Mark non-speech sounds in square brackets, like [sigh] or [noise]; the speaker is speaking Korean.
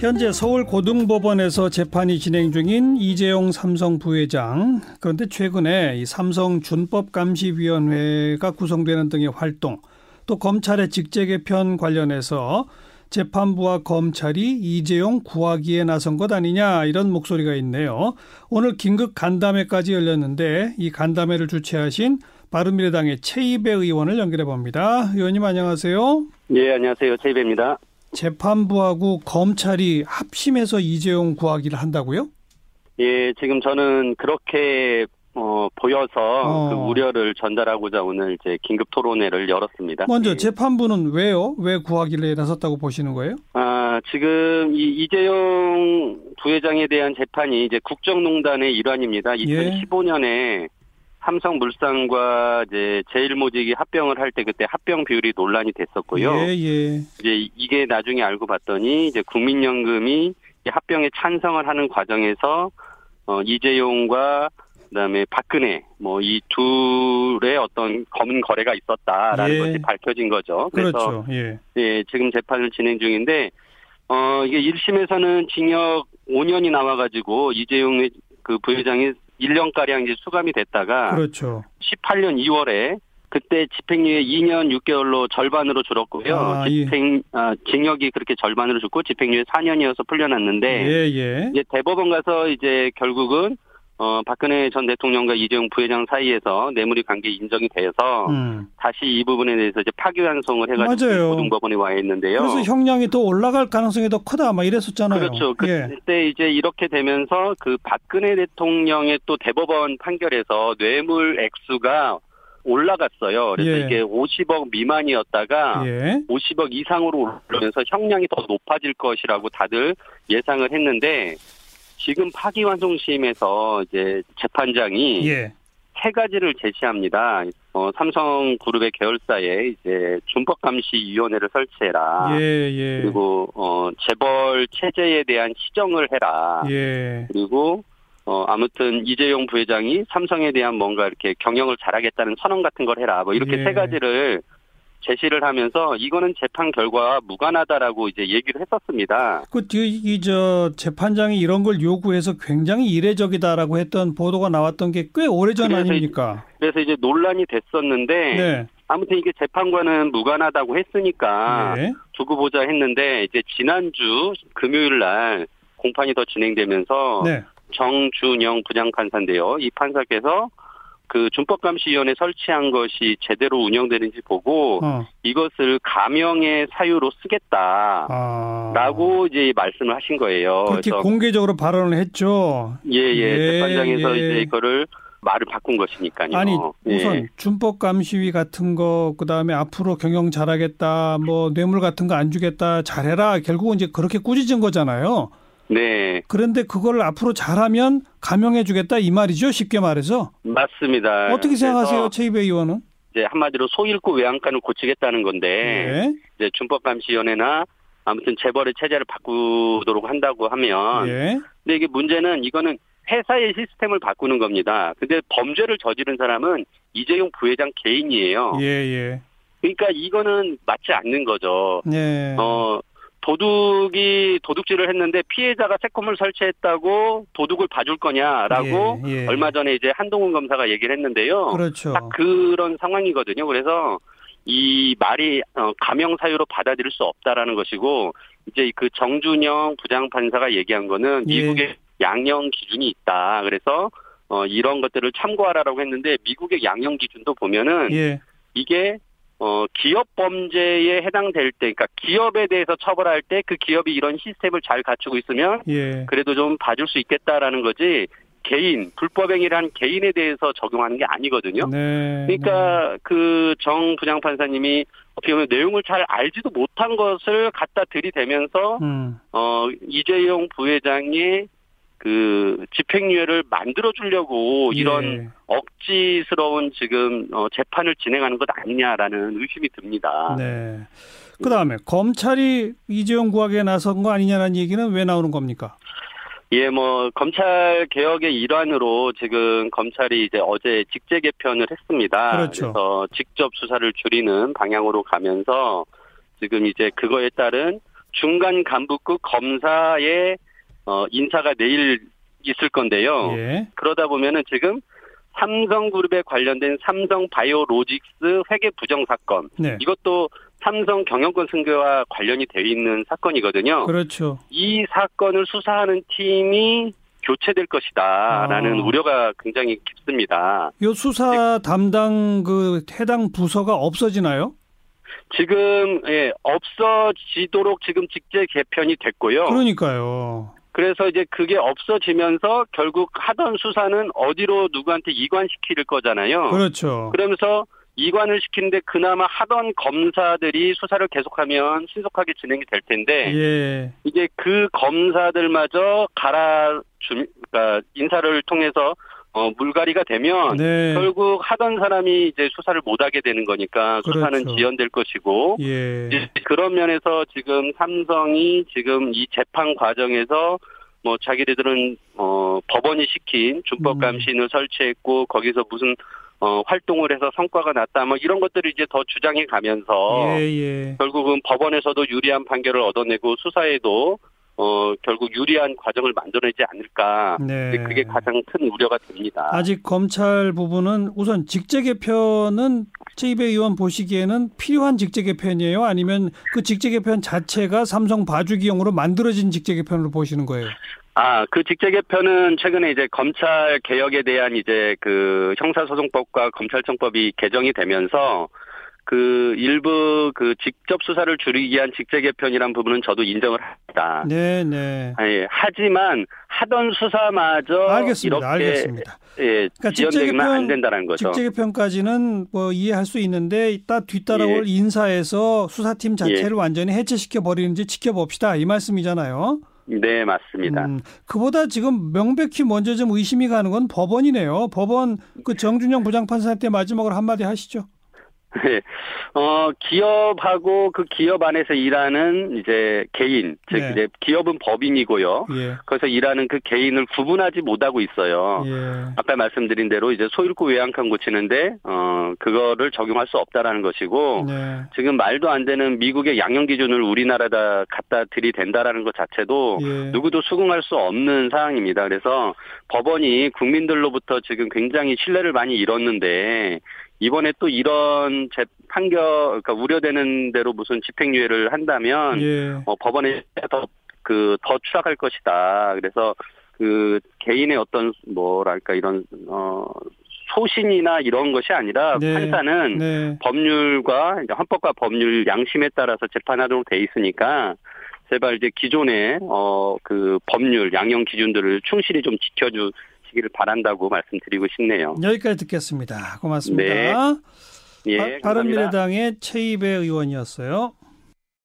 현재 서울 고등법원에서 재판이 진행 중인 이재용 삼성 부회장 그런데 최근에 이 삼성 준법감시위원회가 구성되는 등의 활동 또 검찰의 직제 개편 관련해서 재판부와 검찰이 이재용 구하기에 나선 것 아니냐 이런 목소리가 있네요. 오늘 긴급 간담회까지 열렸는데 이 간담회를 주최하신 바른미래당의 최이배 의원을 연결해 봅니다. 의원님 안녕하세요. 예, 안녕하세요. 최이배입니다. 재판부하고 검찰이 합심해서 이재용 구하기를 한다고요? 예, 지금 저는 그렇게 어, 보여서 어. 그 우려를 전달하고자 오늘 이제 긴급 토론회를 열었습니다. 먼저 예. 재판부는 왜요? 왜 구하기를 나섰다고 보시는 거예요? 아, 지금 이 이재용 부회장에 대한 재판이 이제 국정농단의 일환입니다. 예. 2015년에 삼성물산과 이제 제일모직이 합병을 할 때 그때 합병 비율이 논란이 됐었고요. 예, 예. 이제 이게 나중에 알고 봤더니 이제 국민연금이 이 합병에 찬성을 하는 과정에서 어 이재용과 그다음에 박근혜 뭐 이 둘의 어떤 검은 거래가 있었다라는 예. 것이 밝혀진 거죠. 그래서 그렇죠. 예. 예, 지금 재판을 진행 중인데 어 이게 1심에서는 징역 5년이 나와 가지고 이재용의 그 부회장이 1년 가량 이제 수감이 됐다가 그렇죠. 18년 2월에 그때 집행유예 2년 6개월로 절반으로 줄었고요. 아, 예. 집행 아, 징역이 그렇게 절반으로 줄고 집행유예 4년이어서 풀려났는데 예, 예. 이제 대법원 가서 이제 결국은 어 박근혜 전 대통령과 이재용 부회장 사이에서 뇌물이 관계 인정이 돼서 음. 다시 이 부분에 대해서 이제 파기환송을 해가지고 맞아요. 고등법원에 와 있는데요. 그래서 형량이 더 올라갈 가능성이 더 크다 막 이랬었잖아요. 그렇죠. 예. 그때 이제 이렇게 되면서 그 박근혜 대통령의 또 대법원 판결에서 뇌물 액수가 올라갔어요. 그래서 예. 이게 50억 미만이었다가 예. 50억 이상으로 오르면서 형량이 더 높아질 것이라고 다들 예상을 했는데 지금 파기환송심에서 이제 재판장이 예. 세 가지를 제시합니다. 어, 삼성그룹의 계열사에 이제 준법감시위원회를 설치해라. 예, 예. 그리고 어 재벌 체제에 대한 시정을 해라. 예. 그리고 어 아무튼 이재용 부회장이 삼성에 대한 뭔가 이렇게 경영을 잘하겠다는 선언 같은 걸 해라. 뭐 이렇게 예. 세 가지를 제시를 하면서 이거는 재판 결과와 무관하다라고 이제 얘기를 했었습니다. 그, 이, 저, 재판장이 이런 걸 요구해서 굉장히 이례적이다라고 했던 보도가 나왔던 게 꽤 오래전 그래서 아닙니까? 그래서 이제 논란이 됐었는데 네. 아무튼 이게 재판과는 무관하다고 했으니까 예. 두고 보자 했는데 이제 지난주 금요일 날 공판이 더 진행되면서 네. 정준영 부장판사인데요. 이 판사께서 그 준법감시위원회 설치한 것이 제대로 운영되는지 보고 어. 이것을 가명의 사유로 쓰겠다라고 아. 이제 말씀을 하신 거예요. 그렇게 공개적으로 발언을 했죠. 예예 예, 재판장에서 예. 이제 이거를 말을 바꾼 것이니까요. 아니 예. 우선 준법 감시위 같은 거 그다음에 앞으로 경영 잘하겠다 뭐 뇌물 같은 거 안 주겠다 잘해라 결국은 이제 그렇게 꾸짖은 거잖아요. 네 그런데 그걸 앞으로 잘하면 감형해 주겠다 이 말이죠 쉽게 말해서 맞습니다. 어떻게 생각하세요 최이배 의원은? 이제 한마디로 소잃고 외양간을 고치겠다는 건데 예. 이제 준법감시위원회나 아무튼 재벌의 체제를 바꾸도록 한다고 하면 예. 근데 이게 문제는 이거는 회사의 시스템을 바꾸는 겁니다. 근데 범죄를 저지른 사람은 이재용 부회장 개인이에요. 예, 예. 그러니까 이거는 맞지 않는 거죠. 네. 어, 도둑이 도둑질을 했는데 피해자가 새콤을 설치했다고 도둑을 봐줄 거냐라고 예, 예. 얼마 전에 이제 한동훈 검사가 얘기를 했는데요. 그렇죠. 딱 그런 상황이거든요. 그래서 이 말이 어, 감형 사유로 받아들일 수 없다라는 것이고 이제 그 정준영 부장판사가 얘기한 거는 예. 미국의 양형 기준이 있다. 그래서 어, 이런 것들을 참고하라라고 했는데 미국의 양형 기준도 보면은 예. 이게 어, 기업 범죄에 해당될 때, 그러니까 기업에 대해서 처벌할 때 그 기업이 이런 시스템을 잘 갖추고 있으면 예. 그래도 좀 봐줄 수 있겠다라는 거지 개인 불법행위를 한 개인에 대해서 적용하는 게 아니거든요. 네. 그러니까 그정 부장 판사님이 어떻게 보면 내용을 잘 알지도 못한 것을 갖다 들이대면서 음. 어 이재용 부회장이 그 집행유예를 만들어 주려고 이런 예. 억지스러운 지금 어, 재판을 진행하는 것 아니냐라는 의심이 듭니다. 네. 그 다음에 검찰이 이재용 구하기에 나선 거 아니냐라는 얘기는 왜 나오는 겁니까? 예, 뭐 검찰 개혁의 일환으로 지금 검찰이 이제 어제 직제 개편을 했습니다. 그렇죠. 래서 직접 수사를 줄이는 방향으로 가면서 지금 이제 그거에 따른 중간 간부급 검사의 어, 인사가 내일 있을 건데요. 예. 그러다 보면은 지금 삼성그룹에 관련된 삼성 바이오로직스 회계 부정 사건 네. 이것도 삼성 경영권 승계와 관련이 돼 있는 사건이거든요. 그렇죠. 이 사건을 수사하는 팀이 교체될 것이다라는 아. 우려가 굉장히 깊습니다. 요 수사 담당 그 해당 부서가 없어지나요? 지금 예, 없어지도록 지금 직제 개편이 됐고요. 그러니까요. 그래서 이제 그게 없어지면서 결국 하던 수사는 어디로 누구한테 이관시킬 거잖아요. 그렇죠. 그러면서 이관을 시키는데 그나마 하던 검사들이 수사를 계속하면 신속하게 진행이 될 텐데 예. 이제 그 검사들마저 갈아 주 그러니까 인사를 통해서 어 물갈이가 되면 네. 결국 하던 사람이 이제 수사를 못 하게 되는 거니까 수사는 그렇죠. 지연될 것이고 예. 이제 그런 면에서 지금 삼성이 지금 이 재판 과정에서 뭐 자기들은 어 법원이 시킨 준법 음. 감시인을 설치했고 거기서 무슨 어 활동을 해서 성과가 났다 뭐 이런 것들을 이제 더 주장해 가면서 예, 예. 결국은 법원에서도 유리한 판결을 얻어내고 수사에도 어 결국 유리한 과정을 만들어내지 않을까 네. 그게 가장 큰 우려가 됩니다. 아직 검찰 부분은 우선 직제 개편은 최이배 의원 보시기에는 필요한 직제 개편이에요? 아니면 그 직제 개편 자체가 삼성 봐주기용으로 만들어진 직제 개편으로 보시는 거예요? 아, 그 직제 개편은 최근에 이제 검찰 개혁에 대한 이제 그 형사소송법과 검찰청법이 개정이 되면서 그 일부 그 직접 수사를 줄이기 위한 직제 개편이란 부분은 저도 인정을 합니다. 네, 네. 예, 하지만 하던 수사마저 알겠습니다. 이렇게 알겠습니다. 예, 그러니까 개편- 안 된다는 거죠. 직제 개편까지는 뭐 이해할 수 있는데 이따 뒤따라올 예. 인사에서 수사팀 자체를 완전히 해체시켜 버리는지 지켜봅시다 이 말씀이잖아요. 네, 맞습니다. 음, 그보다 지금 명백히 먼저 좀 의심이 가는 건 법원이네요. 법원 그 정준영 부장판사한테 마지막으로 한마디 하시죠. [laughs] 네. 어, 기업하고 그 기업 안에서 일하는 이제 개인, 즉 네. 이제 기업은 법인이고요. 예. 거기서 일하는 그 개인을 구분하지 못하고 있어요. 예. 아까 말씀드린 대로 이제 소잃고 외양간 고치는데 어 그거를 적용할 수 없다라는 것이고 네. 지금 말도 안 되는 미국의 양형 기준을 우리나라다 갖다 들이댄다라는 것 자체도 예. 누구도 수긍할 수 없는 사항입니다. 그래서 법원이 국민들로부터 지금 굉장히 신뢰를 많이 잃었는데 이번에 또 이런 재 판결 그러니까 우려되는 대로 무슨 집행유예를 한다면 예. 어, 법원에 더 그 더 추락할 것이다. 그래서 그 개인의 어떤 뭐랄까 이런 어 소신이나 이런 것이 아니라 네. 판사는 네. 법률과 이제 헌법과 법률 양심에 따라서 재판하도록 돼 있으니까 제발 이제 기존의 어 그 법률 양형 기준들을 충실히 좀 지켜주 시기를 바란다고 말씀드리고 싶네요. 여기까지 듣겠습니다. 고맙습니다. 네. 예. 바른미래당의 최이배 의원이었어요.